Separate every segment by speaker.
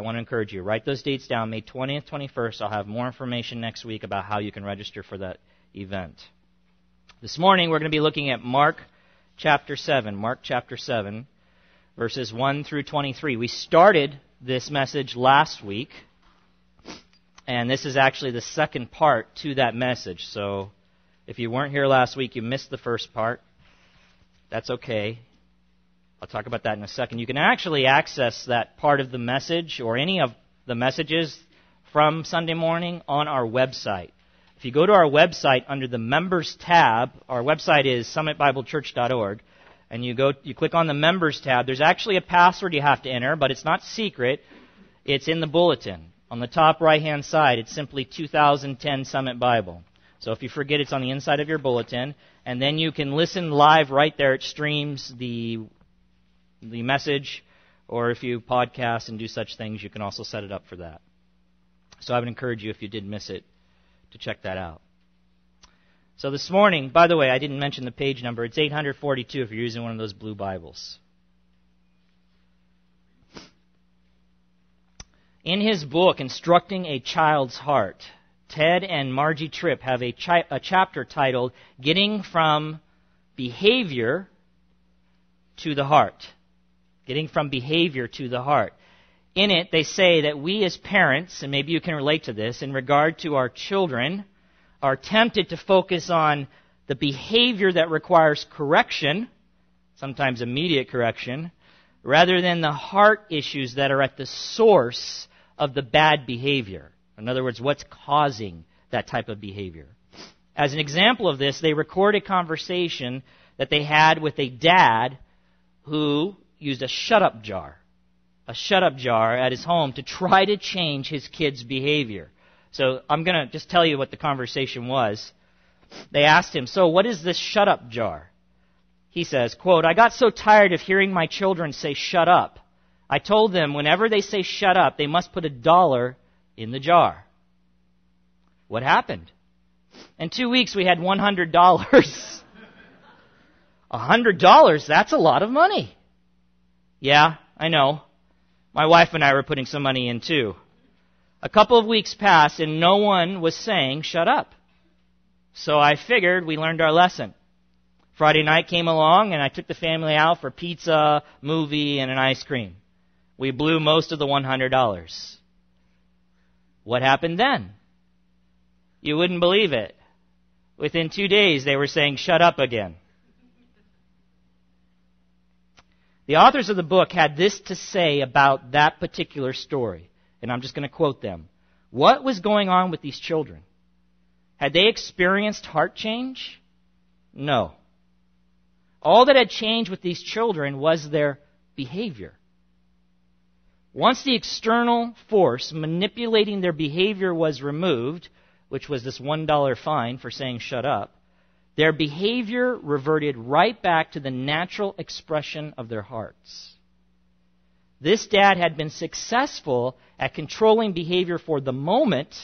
Speaker 1: I want to encourage you. Write those dates down. May 20th, 21st. I'll have more information next week about how you can register for that event. This morning, we're going to be looking at Mark chapter 7. Mark chapter 7, verses 1 through 23. We started this message last week, and this is actually the second part to that message. So if you weren't here last week, you missed the first part. That's okay. I'll talk about that in a second. You can actually access that part of the message or any of the messages from Sunday morning on our website. If you go to our website under the members tab, our website is summitbiblechurch.org, and you go, you click on the members tab, there's actually a password you have to enter, but it's not secret. It's in the bulletin. On the top right hand side, it's simply 2010 Summit Bible. So if you forget, it's on the inside of your bulletin, and then you can listen live right there. It streams the the message, or if you podcast and do such things, you can also set it up for that. So I would encourage you, if you did miss it, to check that out. So this morning, by the way, I didn't mention the page number. It's 842 if you're using one of those blue Bibles. In his book, Instructing a Child's Heart, Tedd and Margy Tripp have a, chi- a chapter titled Getting from Behavior to the Heart getting from behavior to the heart. In it, they say that we as parents, and maybe you can relate to this, in regard to our children, are tempted to focus on the behavior that requires correction, sometimes immediate correction, rather than the heart issues that are at the source of the bad behavior. In other words, what's causing that type of behavior. As an example of this, they record a conversation that they had with a dad who used a shut up jar, a shut up jar at his home to try to change his kid's behavior. So I'm going to just tell you what the conversation was. They asked him, So what is this shut up jar? He says, quote, I got so tired of hearing my children say shut up. I told them whenever they say shut up, they must put a dollar in the jar. What happened? In two weeks, we had $100. $100, that's a lot of money. Yeah, I know. My wife and I were putting some money in too. A couple of weeks passed and no one was saying, shut up. So I figured we learned our lesson. Friday night came along and I took the family out for pizza, movie, and an ice cream. We blew most of the $100. What happened then? You wouldn't believe it. Within two days, they were saying, shut up again. The authors of the book had this to say about that particular story, and I'm just going to quote them. What was going on with these children? Had they experienced heart change? No. All that had changed with these children was their behavior. Once the external force manipulating their behavior was removed, which was this $1 fine for saying shut up, their behavior reverted right back to the natural expression of their hearts. This dad had been successful at controlling behavior for the moment,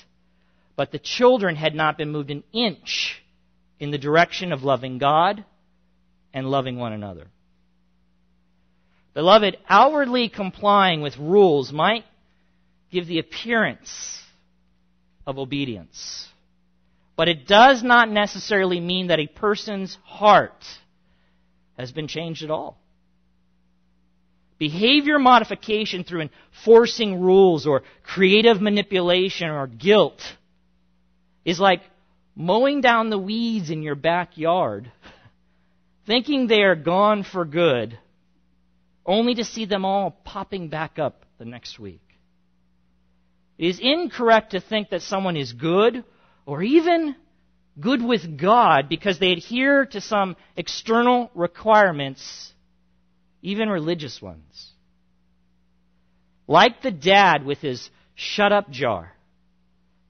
Speaker 1: but the children had not been moved an inch in the direction of loving God and loving one another. Beloved, outwardly complying with rules might give the appearance of obedience. But it does not necessarily mean that a person's heart has been changed at all. Behavior modification through enforcing rules or creative manipulation or guilt is like mowing down the weeds in your backyard, thinking they are gone for good, only to see them all popping back up the next week. It is incorrect to think that someone is good or even good with God because they adhere to some external requirements, even religious ones. Like the dad with his shut up jar,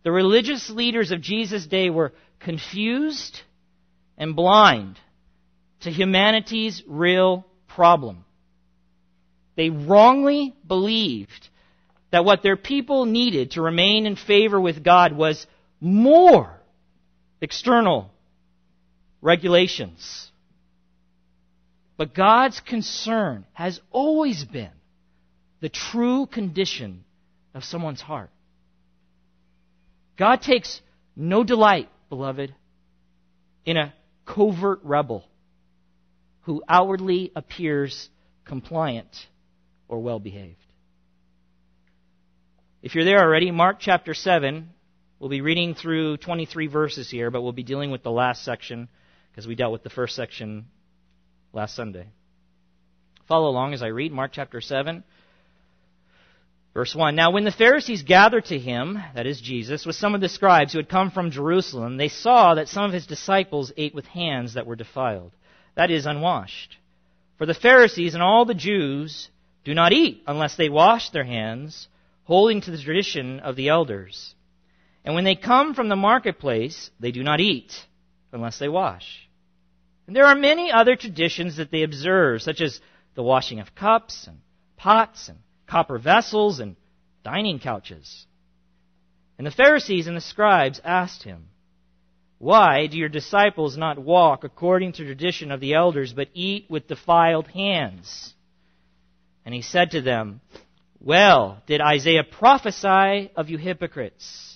Speaker 1: the religious leaders of Jesus' day were confused and blind to humanity's real problem. They wrongly believed that what their people needed to remain in favor with God was more external regulations. But God's concern has always been the true condition of someone's heart. God takes no delight, beloved, in a covert rebel who outwardly appears compliant or well behaved. If you're there already, Mark chapter 7, we'll be reading through 23 verses here, but we'll be dealing with the last section because we dealt with the first section last Sunday. Follow along as I read Mark chapter 7. Verse 1 Now, when the Pharisees gathered to him, that is Jesus, with some of the scribes who had come from Jerusalem, they saw that some of his disciples ate with hands that were defiled, that is, unwashed. For the Pharisees and all the Jews do not eat unless they wash their hands, holding to the tradition of the elders. And when they come from the marketplace, they do not eat unless they wash. And there are many other traditions that they observe, such as the washing of cups and pots and copper vessels and dining couches. And the Pharisees and the scribes asked him, Why do your disciples not walk according to tradition of the elders, but eat with defiled hands? And he said to them, Well, did Isaiah prophesy of you hypocrites?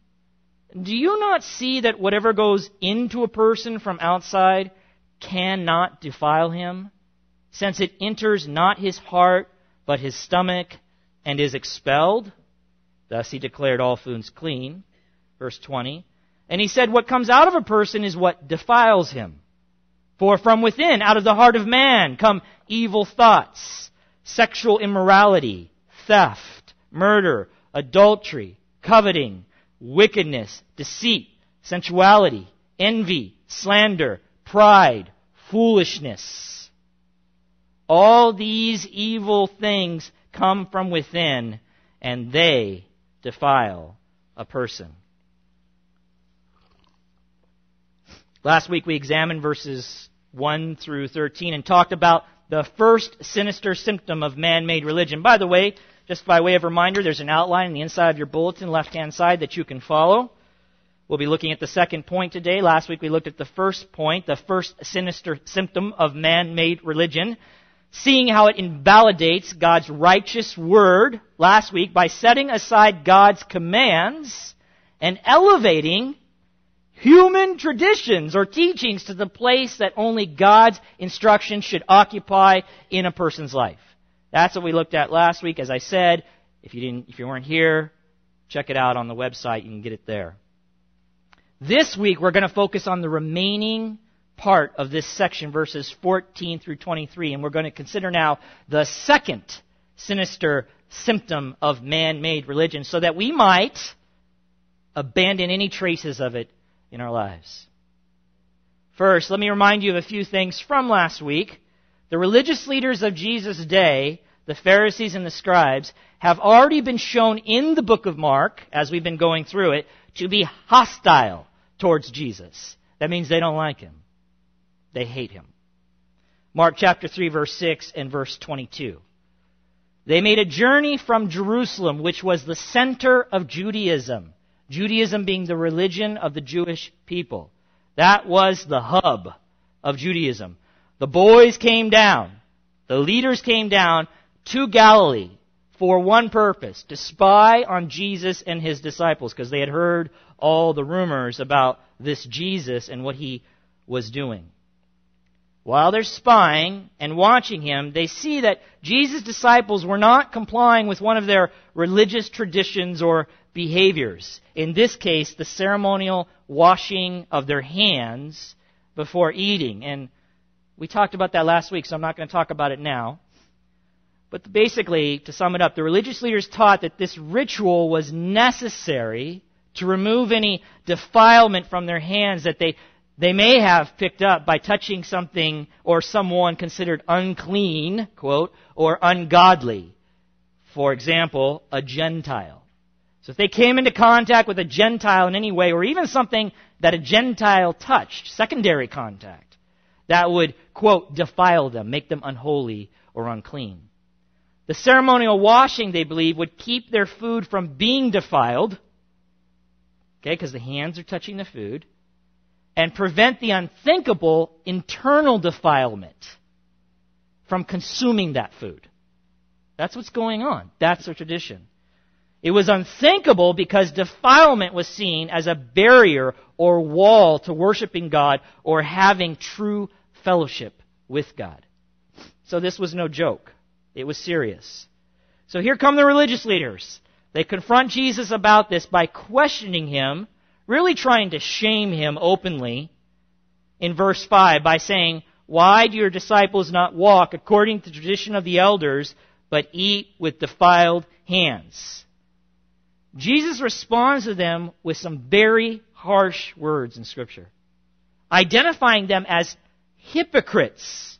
Speaker 1: Do you not see that whatever goes into a person from outside cannot defile him, since it enters not his heart, but his stomach, and is expelled. Thus he declared all foods clean. Verse 20. And he said, What comes out of a person is what defiles him. For from within, out of the heart of man, come evil thoughts, sexual immorality, theft, murder, adultery, coveting, wickedness, deceit, sensuality, envy, slander, pride, foolishness. All these evil things come from within and they defile a person. Last week we examined verses 1 through 13 and talked about the first sinister symptom of man-made religion. By the way, just by way of reminder, there's an outline on the inside of your bulletin, left-hand side, that you can follow. We'll be looking at the second point today. Last week we looked at the first point, the first sinister symptom of man-made religion seeing how it invalidates God's righteous word last week by setting aside God's commands and elevating human traditions or teachings to the place that only God's instruction should occupy in a person's life. That's what we looked at last week. As I said, if you didn't, if you weren't here, check it out on the website. You can get it there. This week we're going to focus on the remaining part of this section, verses 14 through 23, and we're going to consider now the second sinister symptom of man-made religion so that we might abandon any traces of it in our lives. First, let me remind you of a few things from last week. The religious leaders of Jesus' day, the Pharisees and the scribes, have already been shown in the book of Mark, as we've been going through it, to be hostile towards Jesus. That means they don't like him. They hate him. Mark chapter 3 verse 6 and verse 22. They made a journey from Jerusalem, which was the center of Judaism, Judaism being the religion of the Jewish people. That was the hub of Judaism. The boys came down. The leaders came down to Galilee for one purpose, to spy on Jesus and his disciples, because they had heard all the rumors about this Jesus and what he was doing. While they're spying and watching him, they see that Jesus' disciples were not complying with one of their religious traditions or behaviors. In this case, the ceremonial washing of their hands before eating. And we talked about that last week, so I'm not going to talk about it now. But basically, to sum it up, the religious leaders taught that this ritual was necessary to remove any defilement from their hands that they, they may have picked up by touching something or someone considered unclean, quote, or ungodly. For example, a Gentile. So if they came into contact with a Gentile in any way, or even something that a Gentile touched, secondary contact, that would, quote, defile them, make them unholy or unclean. The ceremonial washing, they believe, would keep their food from being defiled, okay, because the hands are touching the food, and prevent the unthinkable internal defilement from consuming that food. That's what's going on. That's the tradition. It was unthinkable because defilement was seen as a barrier or wall to worshiping God or having true fellowship with God. So this was no joke. It was serious. So here come the religious leaders. They confront Jesus about this by questioning him, really trying to shame him openly in verse 5 by saying, Why do your disciples not walk according to the tradition of the elders, but eat with defiled hands? Jesus responds to them with some very harsh words in Scripture, identifying them as hypocrites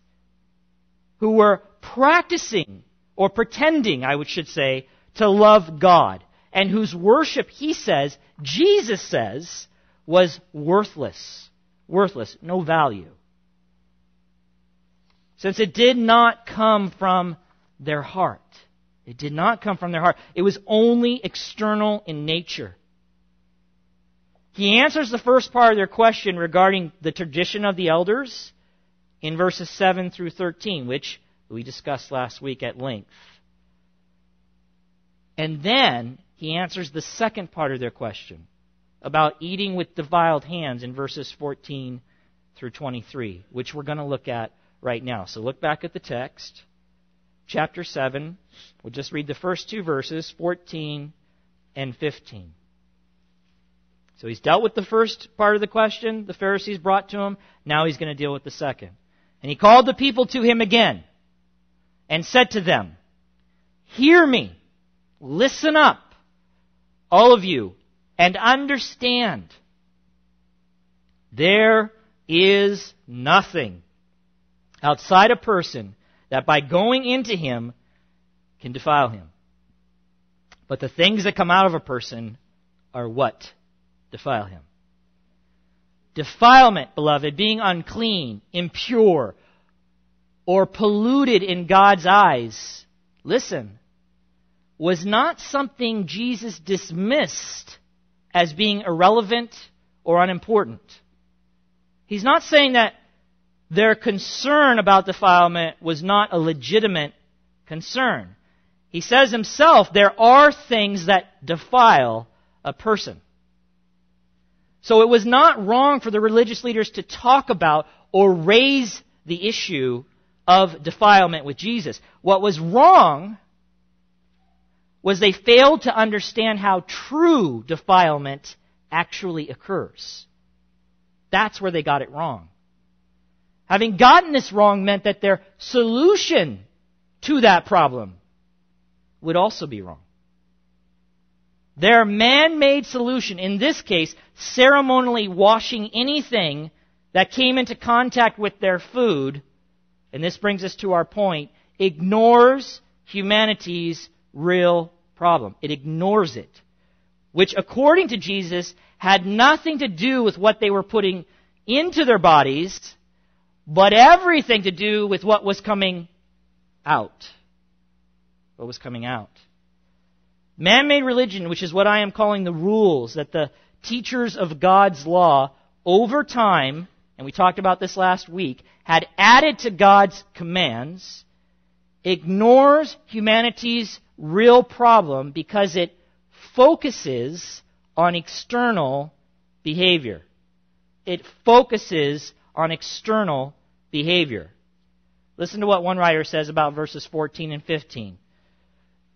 Speaker 1: who were practicing or pretending, I should say, to love God, and whose worship, he says, Jesus says, was worthless. Worthless, no value. Since it did not come from their heart. It did not come from their heart. It was only external in nature. He answers the first part of their question regarding the tradition of the elders in verses 7 through 13, which we discussed last week at length. And then he answers the second part of their question about eating with defiled hands in verses 14 through 23, which we're going to look at right now. So look back at the text, chapter 7. We'll just read the first two verses, 14 and 15. So he's dealt with the first part of the question the Pharisees brought to him. Now he's going to deal with the second. And he called the people to him again and said to them, Hear me, listen up, all of you, and understand. There is nothing outside a person that by going into him can defile him. But the things that come out of a person are what defile him. Defilement, beloved, being unclean, impure, or polluted in God's eyes, listen, was not something Jesus dismissed as being irrelevant or unimportant. He's not saying that their concern about defilement was not a legitimate concern. He says himself, there are things that defile a person. So it was not wrong for the religious leaders to talk about or raise the issue of defilement with Jesus. What was wrong was they failed to understand how true defilement actually occurs. That's where they got it wrong. Having gotten this wrong meant that their solution to that problem would also be wrong. Their man-made solution, in this case, ceremonially washing anything that came into contact with their food, and this brings us to our point, ignores humanity's real problem. It ignores it. Which, according to Jesus, had nothing to do with what they were putting into their bodies, but everything to do with what was coming out. What was coming out. Man made religion, which is what I am calling the rules that the teachers of God's law over time, and we talked about this last week, had added to God's commands, ignores humanity's real problem because it focuses on external behavior. It focuses on external behavior. Listen to what one writer says about verses 14 and 15.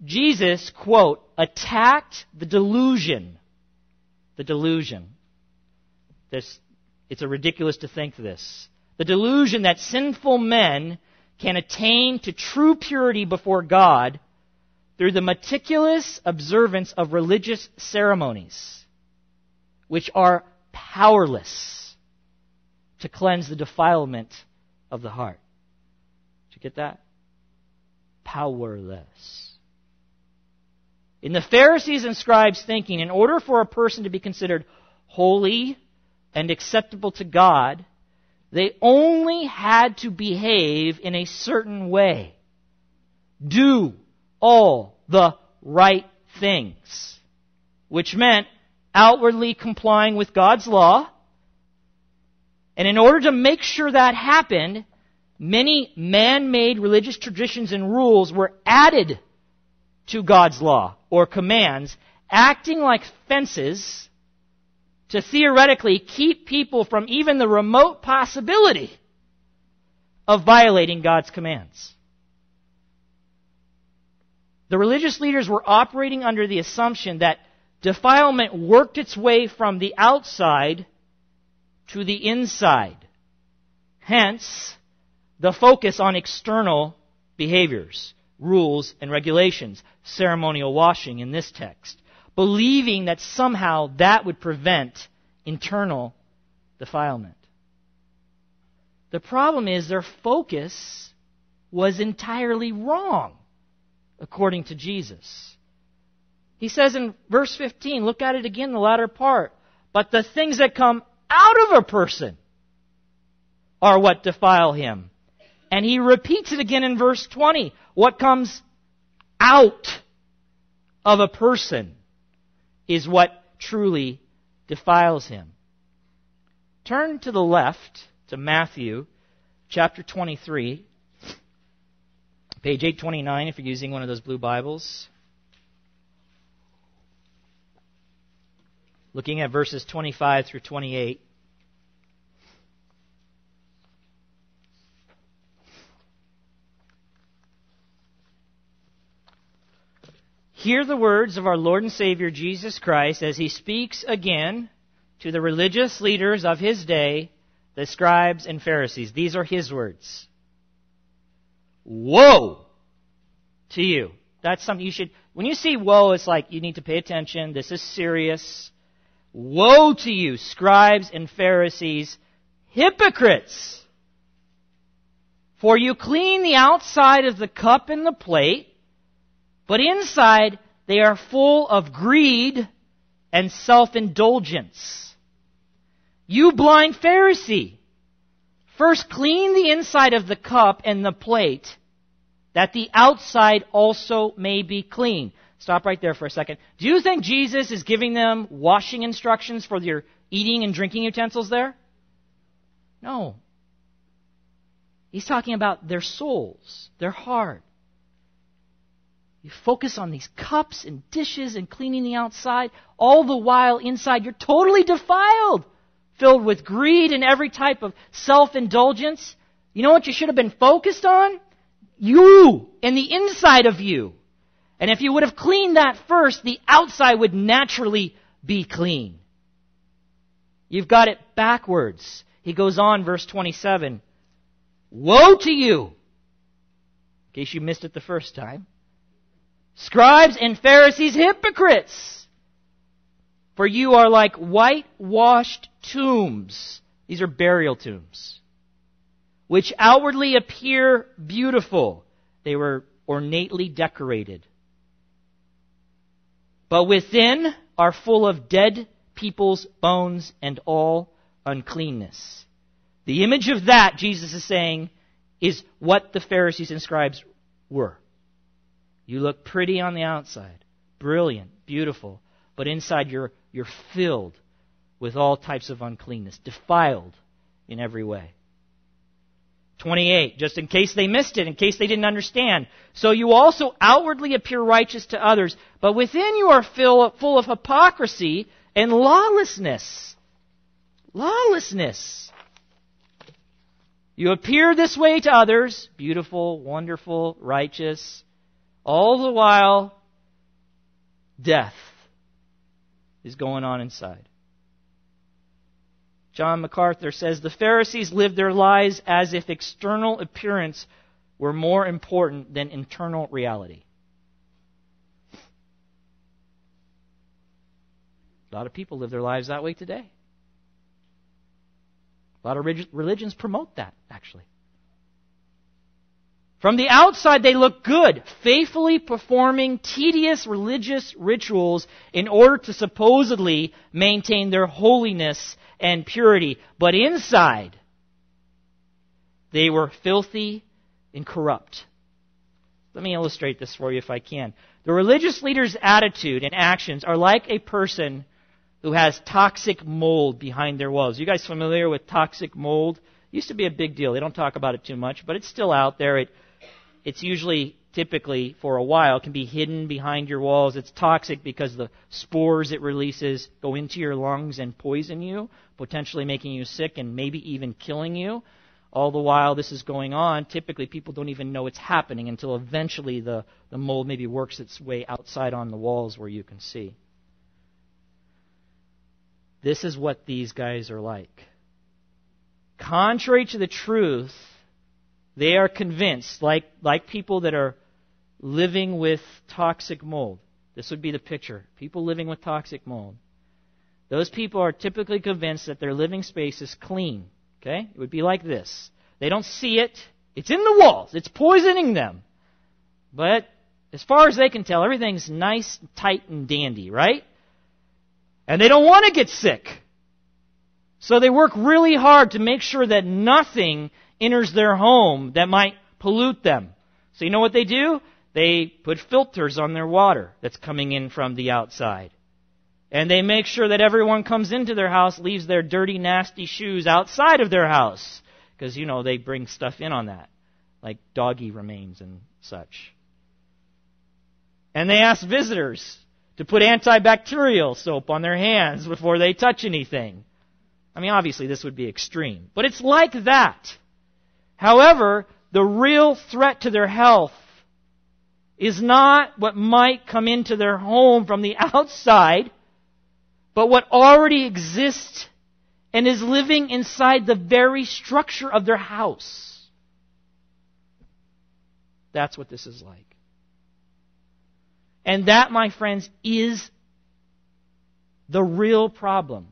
Speaker 1: Jesus, quote, attacked the delusion. The delusion. This, it's a ridiculous to think this. The delusion that sinful men can attain to true purity before God through the meticulous observance of religious ceremonies, which are powerless to cleanse the defilement of the heart. Did you get that? Powerless. In the Pharisees and scribes' thinking, in order for a person to be considered holy and acceptable to God, they only had to behave in a certain way. Do all the right things. Which meant outwardly complying with God's law. And in order to make sure that happened, many man-made religious traditions and rules were added to God's law or commands, acting like fences to theoretically keep people from even the remote possibility of violating God's commands. The religious leaders were operating under the assumption that defilement worked its way from the outside to the inside. Hence, the focus on external behaviors rules and regulations, ceremonial washing in this text, believing that somehow that would prevent internal defilement. The problem is their focus was entirely wrong, according to Jesus. He says in verse 15, look at it again, the latter part. But the things that come out of a person are what defile him. And he repeats it again in verse 20. What comes out of a person is what truly defiles him. Turn to the left to Matthew chapter 23, page 829 if you're using one of those blue Bibles. Looking at verses 25 through 28. Hear the words of our Lord and Savior Jesus Christ as he speaks again to the religious leaders of his day, the scribes and Pharisees. These are his words. Woe to you. That's something you should, when you see woe, it's like you need to pay attention. This is serious. Woe to you, scribes and Pharisees, hypocrites! For you clean the outside of the cup and the plate, but inside, they are full of greed and self-indulgence. You blind Pharisee! First clean the inside of the cup and the plate, that the outside also may be clean. Stop right there for a second. Do you think Jesus is giving them washing instructions for their eating and drinking utensils there? No. He's talking about their souls, their heart. You focus on these cups and dishes and cleaning the outside, all the while inside you're totally defiled, filled with greed and every type of self-indulgence. You know what you should have been focused on? You and the inside of you. And if you would have cleaned that first, the outside would naturally be clean. You've got it backwards. He goes on, verse 27. Woe to you! In case you missed it the first time. Scribes and Pharisees, hypocrites! For you are like whitewashed tombs. These are burial tombs. Which outwardly appear beautiful. They were ornately decorated. But within are full of dead people's bones and all uncleanness. The image of that, Jesus is saying, is what the Pharisees and scribes were. You look pretty on the outside, brilliant, beautiful, but inside you're, you're filled with all types of uncleanness, defiled in every way. 28, just in case they missed it, in case they didn't understand. So you also outwardly appear righteous to others, but within you are full of hypocrisy and lawlessness. Lawlessness. You appear this way to others, beautiful, wonderful, righteous, all the while death is going on inside. John MacArthur says the Pharisees lived their lives as if external appearance were more important than internal reality. A lot of people live their lives that way today. A lot of religions promote that, actually. From the outside, they look good, faithfully performing tedious religious rituals in order to supposedly maintain their holiness and purity. But inside, they were filthy and corrupt. Let me illustrate this for you if I can. The religious leader's attitude and actions are like a person who has toxic mold behind their walls. You guys familiar with toxic mold? It used to be a big deal. They don't talk about it too much, but it's still out there. It it's usually typically for a while can be hidden behind your walls. It's toxic because the spores it releases go into your lungs and poison you, potentially making you sick and maybe even killing you. All the while this is going on, typically people don't even know it's happening until eventually the, the mold maybe works its way outside on the walls where you can see. This is what these guys are like. Contrary to the truth, they are convinced, like, like people that are living with toxic mold. This would be the picture. People living with toxic mold. Those people are typically convinced that their living space is clean. Okay? It would be like this. They don't see it. It's in the walls. It's poisoning them. But as far as they can tell, everything's nice, tight, and dandy, right? And they don't want to get sick. So they work really hard to make sure that nothing enters their home that might pollute them. So you know what they do? They put filters on their water that's coming in from the outside. And they make sure that everyone comes into their house leaves their dirty, nasty shoes outside of their house. Because, you know, they bring stuff in on that. Like doggy remains and such. And they ask visitors to put antibacterial soap on their hands before they touch anything. I mean, obviously this would be extreme. But it's like that. However, the real threat to their health is not what might come into their home from the outside, but what already exists and is living inside the very structure of their house. That's what this is like. And that, my friends, is the real problem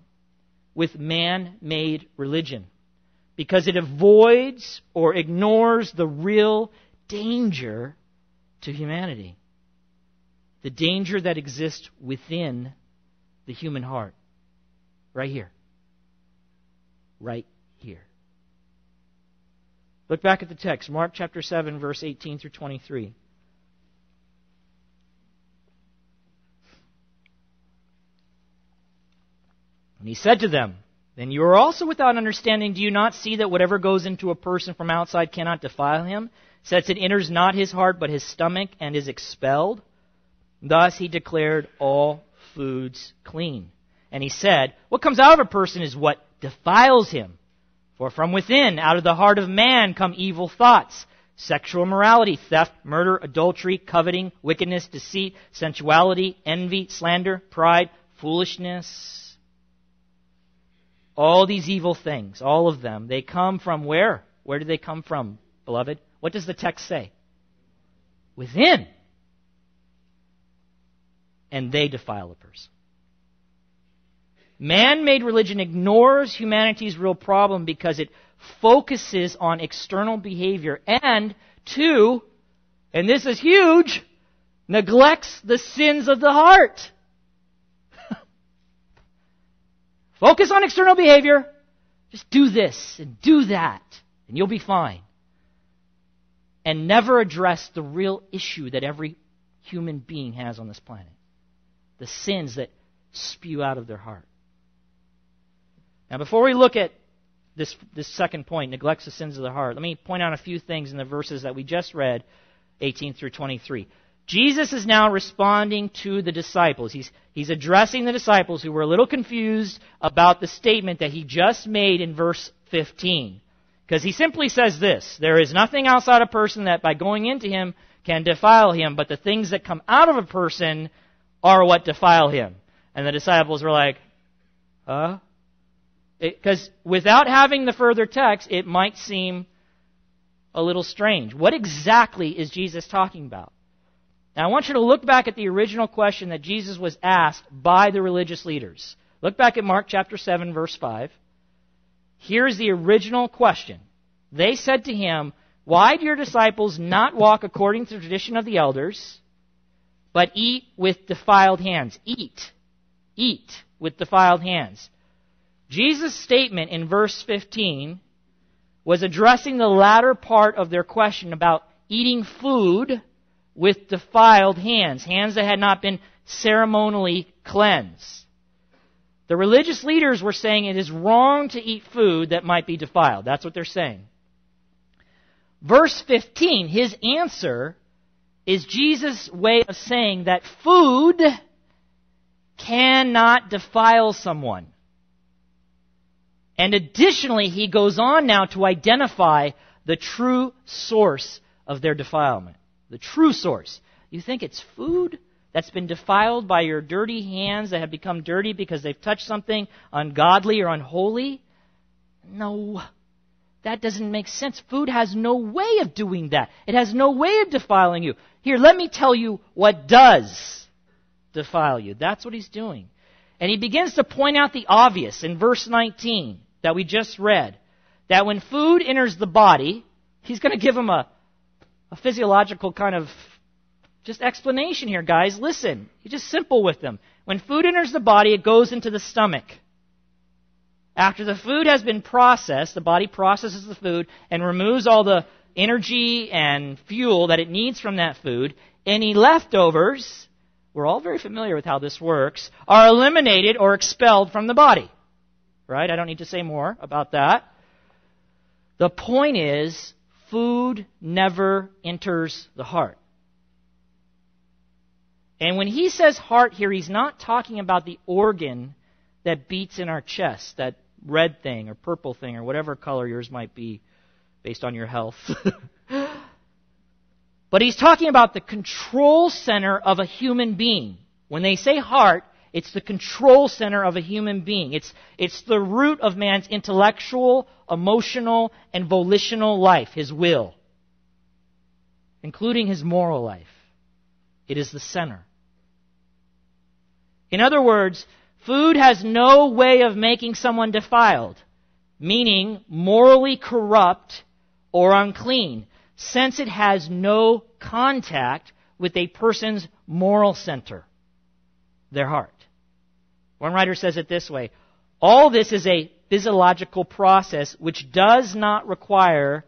Speaker 1: with man made religion because it avoids or ignores the real danger to humanity. The danger that exists within the human heart. Right here. Right here. Look back at the text, Mark chapter 7, verse 18 through 23. And he said to them, then you are also without understanding. Do you not see that whatever goes into a person from outside cannot defile him? Since it enters not his heart, but his stomach, and is expelled? Thus he declared all foods clean. And he said, What comes out of a person is what defiles him. For from within, out of the heart of man, come evil thoughts sexual immorality, theft, murder, adultery, coveting, wickedness, deceit, sensuality, envy, slander, pride, foolishness. All these evil things, all of them, they come from where? Where do they come from, beloved? What does the text say? Within. And they defile a person. Man made religion ignores humanity's real problem because it focuses on external behavior and, two, and this is huge, neglects the sins of the heart. Focus on external behavior. Just do this and do that, and you'll be fine. And never address the real issue that every human being has on this planet the sins that spew out of their heart. Now, before we look at this, this second point, neglects the sins of the heart, let me point out a few things in the verses that we just read, 18 through 23. Jesus is now responding to the disciples. He's, he's addressing the disciples who were a little confused about the statement that he just made in verse 15. Because he simply says this There is nothing outside a person that by going into him can defile him, but the things that come out of a person are what defile him. And the disciples were like, huh? Because without having the further text, it might seem a little strange. What exactly is Jesus talking about? Now, I want you to look back at the original question that Jesus was asked by the religious leaders. Look back at Mark chapter 7, verse 5. Here's the original question. They said to him, Why do your disciples not walk according to the tradition of the elders, but eat with defiled hands? Eat. Eat with defiled hands. Jesus' statement in verse 15 was addressing the latter part of their question about eating food with defiled hands, hands that had not been ceremonially cleansed. The religious leaders were saying it is wrong to eat food that might be defiled. That's what they're saying. Verse 15, his answer is Jesus' way of saying that food cannot defile someone. And additionally, he goes on now to identify the true source of their defilement the true source. You think it's food that's been defiled by your dirty hands that have become dirty because they've touched something ungodly or unholy? No. That doesn't make sense. Food has no way of doing that. It has no way of defiling you. Here, let me tell you what does defile you. That's what he's doing. And he begins to point out the obvious in verse 19 that we just read. That when food enters the body, he's going to give him a, a physiological kind of just explanation here, guys. Listen, you're just simple with them. When food enters the body, it goes into the stomach. After the food has been processed, the body processes the food and removes all the energy and fuel that it needs from that food. Any leftovers, we're all very familiar with how this works, are eliminated or expelled from the body. Right? I don't need to say more about that. The point is, food never enters the heart. And when he says heart here, he's not talking about the organ that beats in our chest, that red thing or purple thing or whatever color yours might be based on your health. but he's talking about the control center of a human being. When they say heart, it's the control center of a human being. It's, it's the root of man's intellectual, emotional, and volitional life, his will, including his moral life. It is the center. In other words, food has no way of making someone defiled, meaning morally corrupt or unclean, since it has no contact with a person's moral center, their heart. One writer says it this way All this is a physiological process which does not require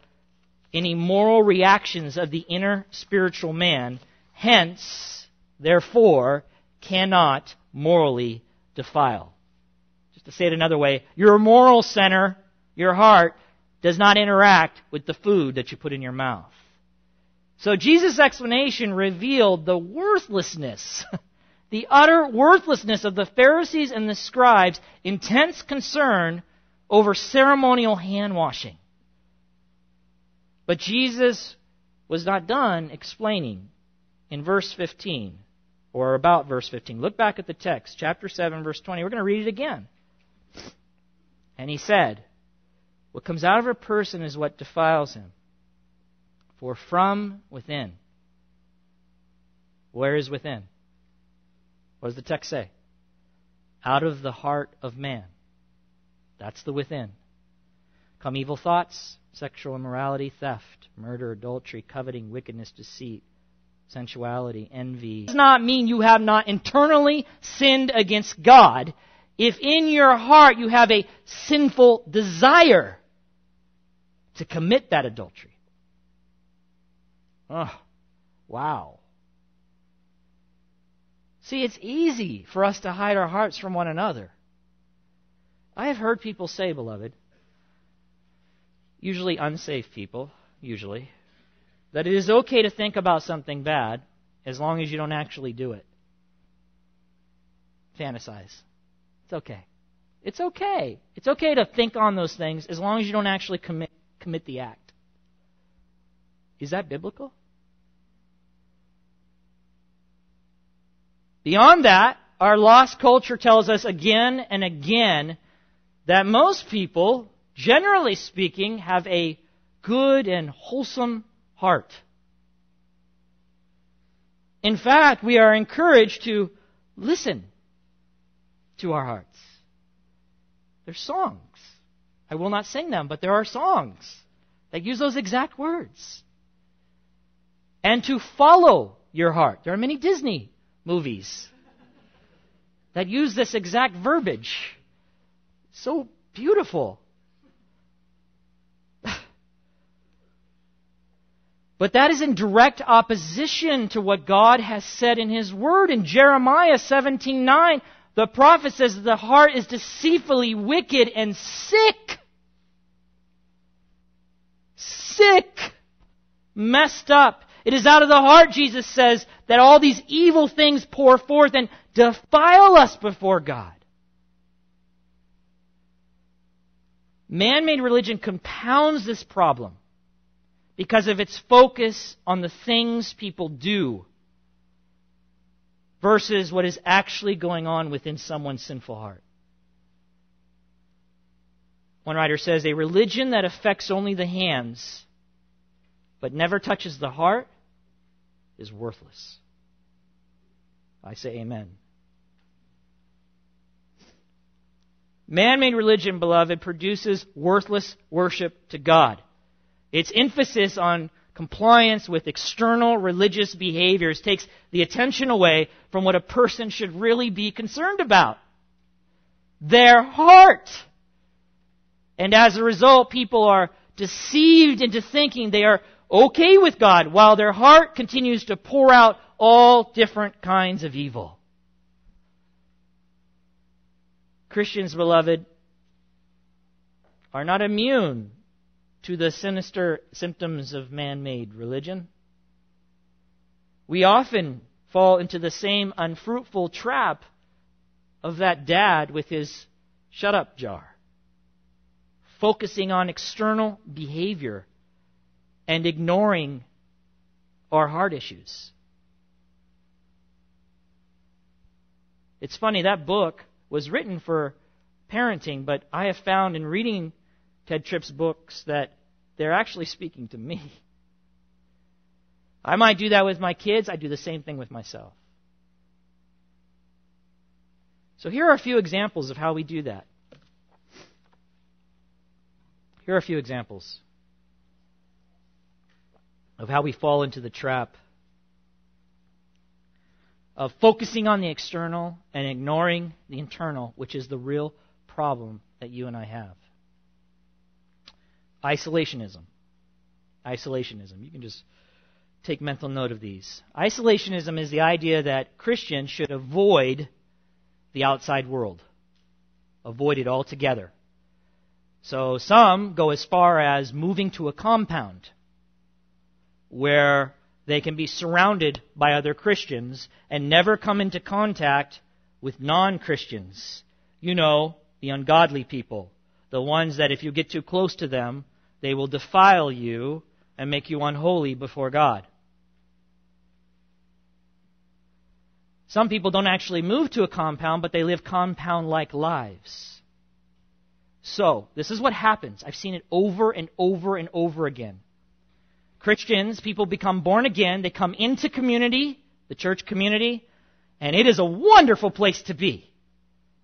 Speaker 1: any moral reactions of the inner spiritual man, hence, therefore, cannot morally defile. Just to say it another way, your moral center, your heart, does not interact with the food that you put in your mouth. So Jesus' explanation revealed the worthlessness the utter worthlessness of the Pharisees and the scribes' intense concern over ceremonial hand washing. But Jesus was not done explaining in verse 15, or about verse 15. Look back at the text, chapter 7, verse 20. We're going to read it again. And he said, What comes out of a person is what defiles him. For from within. Where is within? What does the text say? Out of the heart of man. That's the within. Come evil thoughts, sexual immorality, theft, murder, adultery, coveting, wickedness, deceit, sensuality, envy. It does not mean you have not internally sinned against God if in your heart you have a sinful desire to commit that adultery. Oh, wow. See, it's easy for us to hide our hearts from one another. I have heard people say, beloved, usually unsafe people, usually, that it is okay to think about something bad as long as you don't actually do it. Fantasize. It's okay. It's okay. It's okay to think on those things as long as you don't actually commit, commit the act. Is that biblical? Beyond that, our lost culture tells us again and again that most people, generally speaking, have a good and wholesome heart. In fact, we are encouraged to listen to our hearts. There's songs. I will not sing them, but there are songs that use those exact words. And to follow your heart. There are many Disney movies that use this exact verbiage. So beautiful. But that is in direct opposition to what God has said in His Word. In Jeremiah 17:9, the prophet says the heart is deceitfully wicked and sick. Sick. Messed up. It is out of the heart, Jesus says, that all these evil things pour forth and defile us before God. Man made religion compounds this problem because of its focus on the things people do versus what is actually going on within someone's sinful heart. One writer says a religion that affects only the hands but never touches the heart is worthless. I say amen. Man made religion, beloved, produces worthless worship to God. Its emphasis on compliance with external religious behaviors takes the attention away from what a person should really be concerned about their heart. And as a result, people are deceived into thinking they are okay with God while their heart continues to pour out all different kinds of evil. Christians, beloved, are not immune to the sinister symptoms of man made religion. We often fall into the same unfruitful trap of that dad with his shut up jar, focusing on external behavior and ignoring our heart issues. It's funny, that book was written for parenting, but I have found in reading Tedd Tripp's books that they're actually speaking to me. I might do that with my kids, I do the same thing with myself. So here are a few examples of how we do that. Here are a few examples of how we fall into the trap of focusing on the external and ignoring the internal, which is the real problem that you and I have. Isolationism. Isolationism. You can just take mental note of these. Isolationism is the idea that Christians should avoid the outside world, avoid it altogether. So some go as far as moving to a compound where they can be surrounded by other Christians and never come into contact with non Christians. You know, the ungodly people, the ones that if you get too close to them, they will defile you and make you unholy before God. Some people don't actually move to a compound, but they live compound like lives. So, this is what happens. I've seen it over and over and over again. Christians, people become born again, they come into community, the church community, and it is a wonderful place to be.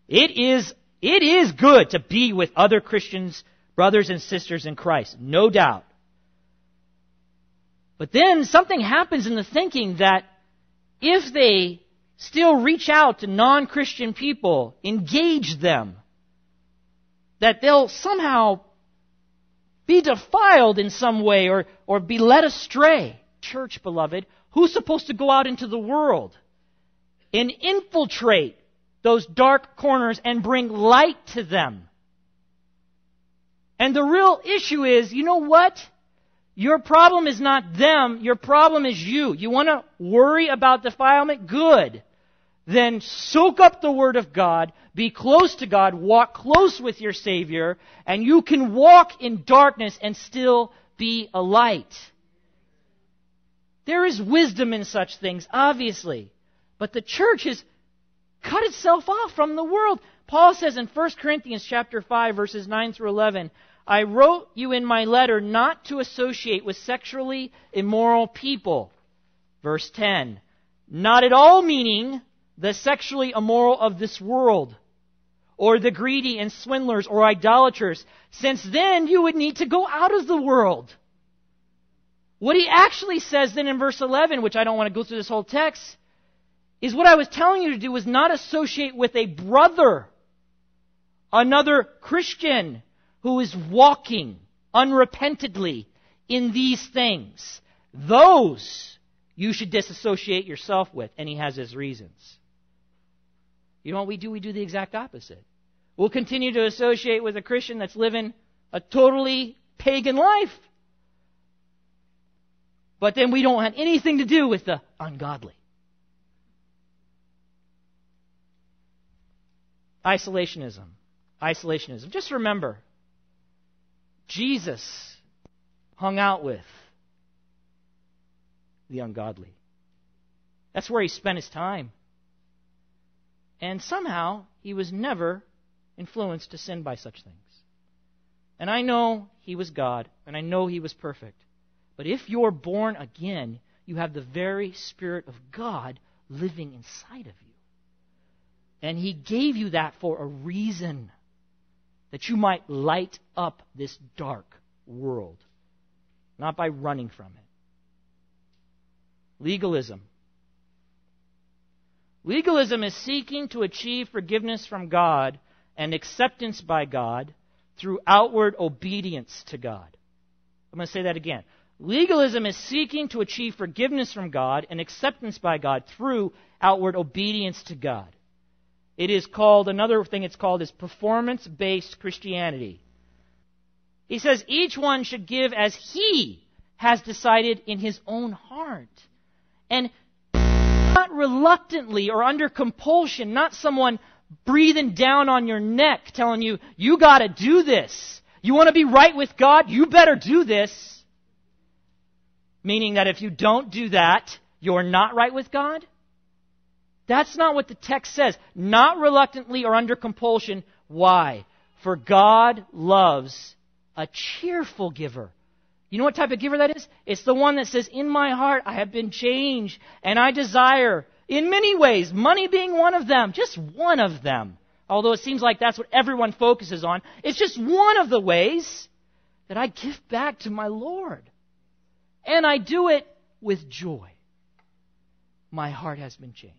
Speaker 1: It is, it is good to be with other Christians, brothers and sisters in Christ, no doubt. But then something happens in the thinking that if they still reach out to non-Christian people, engage them, that they'll somehow be defiled in some way or, or be led astray. Church, beloved, who's supposed to go out into the world and infiltrate those dark corners and bring light to them. And the real issue is, you know what? Your problem is not them, your problem is you. You want to worry about defilement? Good. Then soak up the Word of God, be close to God, walk close with your Savior, and you can walk in darkness and still be a light. There is wisdom in such things, obviously. But the church has cut itself off from the world. Paul says in 1 Corinthians chapter 5 verses 9 through 11, I wrote you in my letter not to associate with sexually immoral people. Verse 10. Not at all meaning the sexually immoral of this world, or the greedy and swindlers or idolaters, since then you would need to go out of the world. What he actually says then in verse 11, which I don't want to go through this whole text, is what I was telling you to do was not associate with a brother, another Christian who is walking unrepentantly in these things. Those you should disassociate yourself with, and he has his reasons. You know what we do? We do the exact opposite. We'll continue to associate with a Christian that's living a totally pagan life. But then we don't have anything to do with the ungodly. Isolationism. Isolationism. Just remember, Jesus hung out with the ungodly. That's where he spent his time. And somehow he was never influenced to sin by such things. And I know he was God, and I know he was perfect. But if you're born again, you have the very Spirit of God living inside of you. And he gave you that for a reason that you might light up this dark world, not by running from it. Legalism. Legalism is seeking to achieve forgiveness from God and acceptance by God through outward obedience to God. I'm going to say that again. Legalism is seeking to achieve forgiveness from God and acceptance by God through outward obedience to God. It is called, another thing it's called is performance based Christianity. He says each one should give as he has decided in his own heart. And not reluctantly or under compulsion, not someone breathing down on your neck telling you, you gotta do this. You want to be right with God? You better do this. Meaning that if you don't do that, you're not right with God? That's not what the text says. Not reluctantly or under compulsion. Why? For God loves a cheerful giver. You know what type of giver that is? It's the one that says, In my heart I have been changed, and I desire, in many ways, money being one of them, just one of them. Although it seems like that's what everyone focuses on. It's just one of the ways that I give back to my Lord. And I do it with joy. My heart has been changed.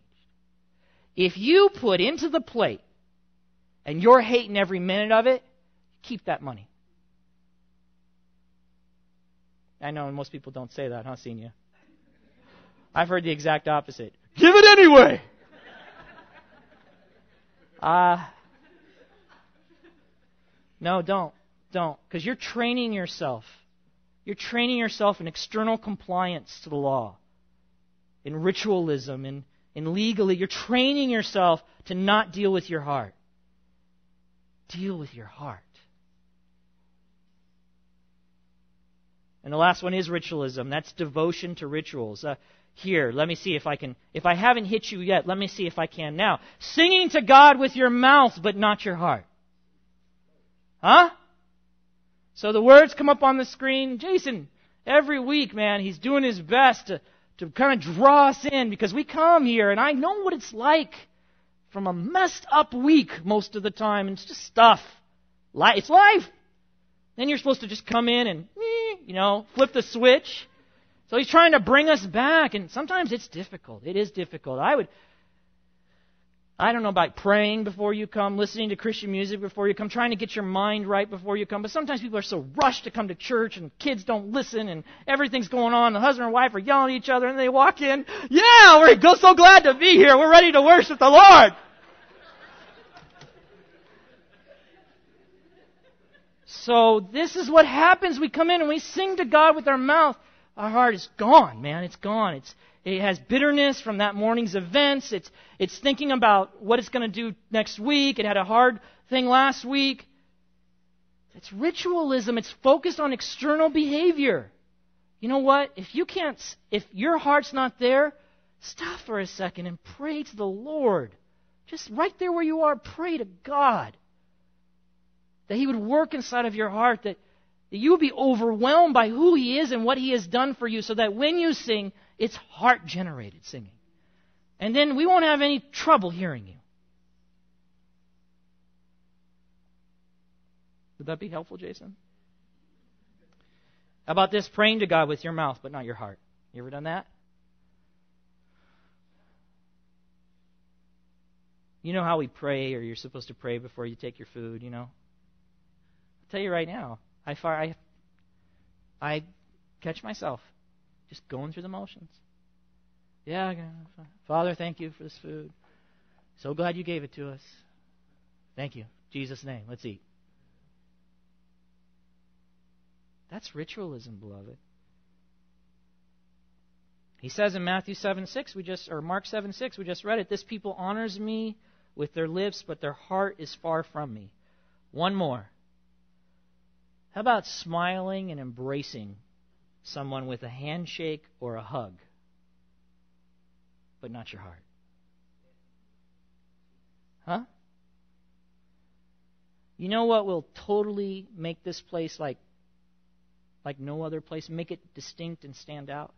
Speaker 1: If you put into the plate and you're hating every minute of it, keep that money. I know most people don't say that, huh, Senior? I've heard the exact opposite. Give it anyway! Uh, no, don't. Don't. Because you're training yourself you're training yourself in external compliance to the law, in ritualism, in, in legally. You're training yourself to not deal with your heart. Deal with your heart. And the last one is ritualism. That's devotion to rituals. Uh, here, let me see if I can. If I haven't hit you yet, let me see if I can now. Singing to God with your mouth, but not your heart. Huh? So the words come up on the screen. Jason, every week, man, he's doing his best to, to kind of draw us in because we come here and I know what it's like from a messed up week most of the time. And it's just stuff. It's life. Then you're supposed to just come in and, you know, flip the switch. So he's trying to bring us back, and sometimes it's difficult. It is difficult. I would, I don't know about praying before you come, listening to Christian music before you come, trying to get your mind right before you come. But sometimes people are so rushed to come to church and kids don't listen and everything's going on. The husband and wife are yelling at each other and they walk in. Yeah, we're so glad to be here. We're ready to worship the Lord. So this is what happens. We come in and we sing to God with our mouth. Our heart is gone, man. It's gone. It's, it has bitterness from that morning's events. It's, it's thinking about what it's going to do next week. It had a hard thing last week. It's ritualism. It's focused on external behavior. You know what? If you can't, if your heart's not there, stop for a second and pray to the Lord. Just right there where you are, pray to God. That He would work inside of your heart, that, that you would be overwhelmed by who He is and what He has done for you, so that when you sing, it's heart generated singing. And then we won't have any trouble hearing you. Would that be helpful, Jason? How about this praying to God with your mouth but not your heart? You ever done that? You know how we pray, or you're supposed to pray before you take your food, you know? Tell you right now, I, far, I, I catch myself just going through the motions. Yeah, Father, thank you for this food. So glad you gave it to us. Thank you. Jesus' name. Let's eat. That's ritualism, beloved. He says in Matthew 7 6, we just or Mark 7 6, we just read it, this people honors me with their lips, but their heart is far from me. One more. How about smiling and embracing someone with a handshake or a hug, but not your heart? Huh? You know what will totally make this place like like no other place, make it distinct and stand out?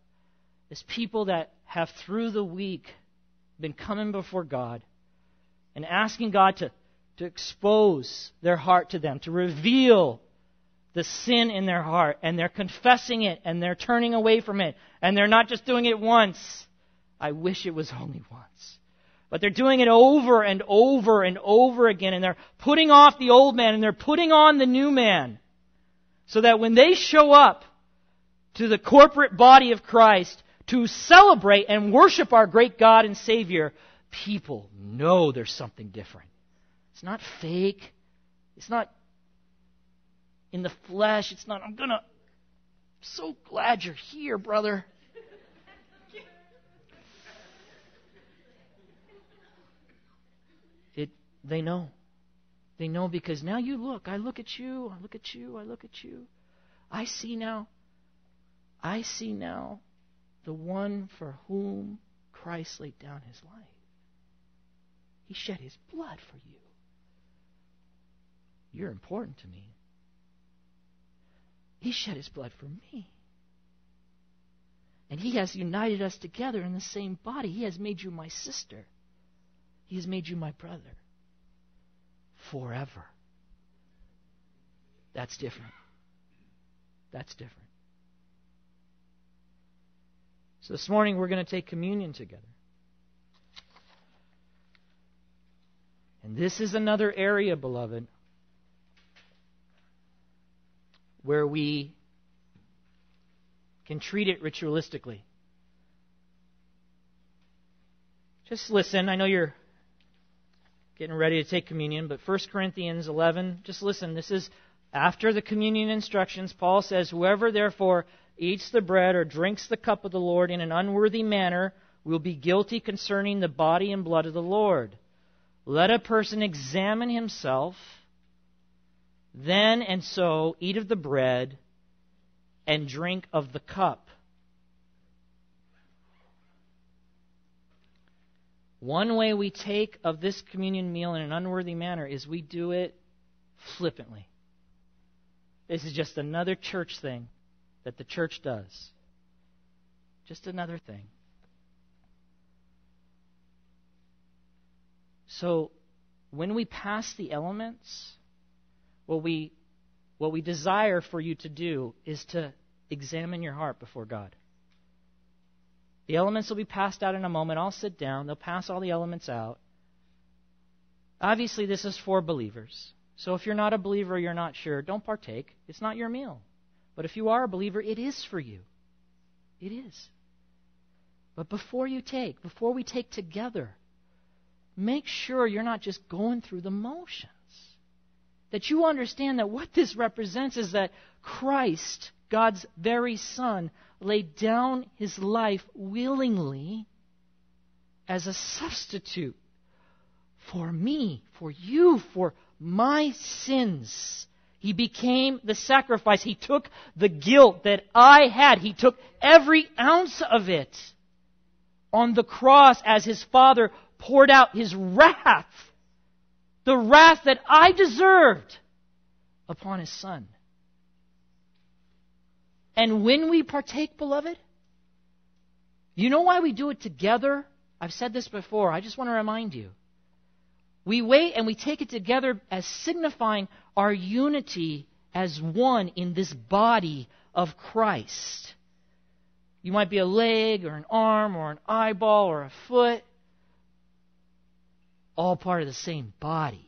Speaker 1: Is people that have through the week been coming before God and asking God to, to expose their heart to them, to reveal the sin in their heart and they're confessing it and they're turning away from it and they're not just doing it once. I wish it was only once. But they're doing it over and over and over again and they're putting off the old man and they're putting on the new man. So that when they show up to the corporate body of Christ to celebrate and worship our great God and Savior, people know there's something different. It's not fake. It's not in the flesh. It's not, I'm going to, so glad you're here, brother. It, they know. They know because now you look. I look at you. I look at you. I look at you. I see now. I see now the one for whom Christ laid down his life. He shed his blood for you. You're important to me. He shed his blood for me. And he has united us together in the same body. He has made you my sister. He has made you my brother. Forever. That's different. That's different. So this morning we're going to take communion together. And this is another area, beloved, where we can treat it ritualistically. Just listen. I know you're getting ready to take communion, but 1 Corinthians 11, just listen. This is after the communion instructions. Paul says, Whoever therefore eats the bread or drinks the cup of the Lord in an unworthy manner will be guilty concerning the body and blood of the Lord. Let a person examine himself then and so eat of the bread and drink of the cup. One way we take of this communion meal in an unworthy manner is we do it flippantly. This is just another church thing that the church does. Just another thing. So, when we pass the elements, what we, what we desire for you to do is to examine your heart before God. The elements will be passed out in a moment. I'll sit down. They'll pass all the elements out. Obviously, this is for believers. So if you're not a believer, you're not sure, don't partake. It's not your meal. But if you are a believer, it is for you. It is. But before you take, before we take together, make sure you're not just going through the motions. That you understand that what this represents is that Christ, God's very Son, laid down his life willingly as a substitute for me, for you, for my sins. He became the sacrifice. He took the guilt that I had. He took every ounce of it on the cross as his Father poured out his wrath, the wrath that I deserved, upon his Son. And when we partake, beloved, you know why we do it together? I've said this before. I just want to remind you. We wait and we take it together as signifying our unity as one in this body of Christ. You might be a leg or an arm or an eyeball or a foot, all part of the same body.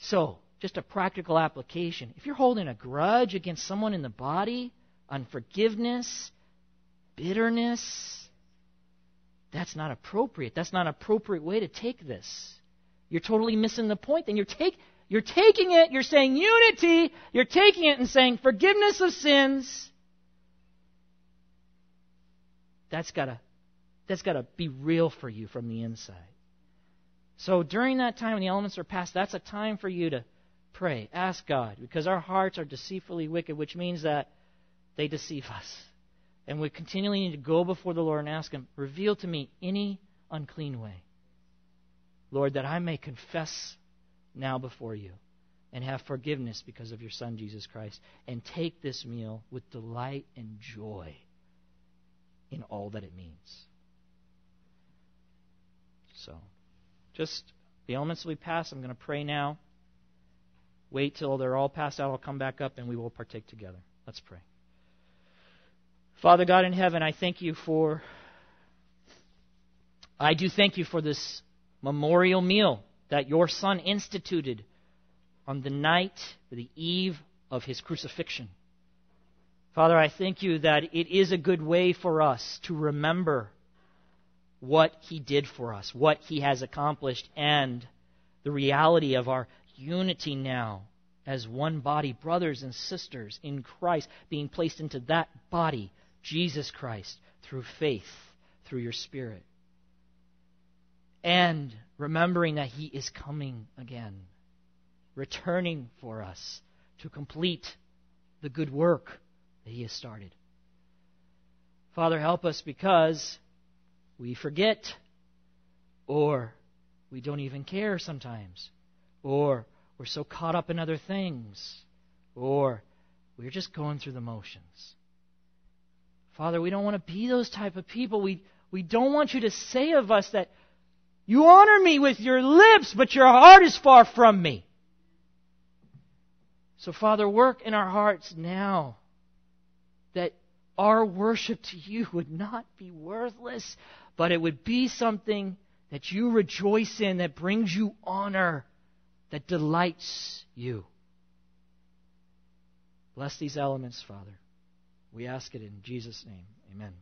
Speaker 1: So, just a practical application. If you're holding a grudge against someone in the body, unforgiveness, bitterness, that's not appropriate. That's not an appropriate way to take this. You're totally missing the point. Then you're take, you're taking it, you're saying unity, you're taking it and saying forgiveness of sins, that's gotta, that's gotta be real for you from the inside. So during that time when the elements are passed, that's a time for you to pray, ask God, because our hearts are deceitfully wicked, which means that they deceive us. And we continually need to go before the Lord and ask Him, reveal to me any unclean way. Lord, that I may confess now before you and have forgiveness because of your Son, Jesus Christ, and take this meal with delight and joy in all that it means. So, just the elements will be passed. I'm going to pray now. Wait till they're all passed out. I'll come back up and we will partake together. Let's pray. Father God in heaven, I thank you for. I do thank you for this memorial meal that your Son instituted on the night, the eve of his crucifixion. Father, I thank you that it is a good way for us to remember what He did for us, what He has accomplished, and the reality of our unity now as one body, brothers and sisters in Christ, being placed into that body, Jesus Christ, through faith, through your Spirit. And remembering that He is coming again, returning for us to complete the good work that He has started. Father, help us because we forget, or we don't even care sometimes, or we're so caught up in other things, or we're just going through the motions. Father, we don't want to be those type of people. We, we don't want you to say of us that you honor me with your lips, but your heart is far from me. So, Father, work in our hearts now that our worship to you would not be worthless, but it would be something that you rejoice in, that brings you honor, that delights you. Bless these elements, Father. We ask it in Jesus' name. Amen.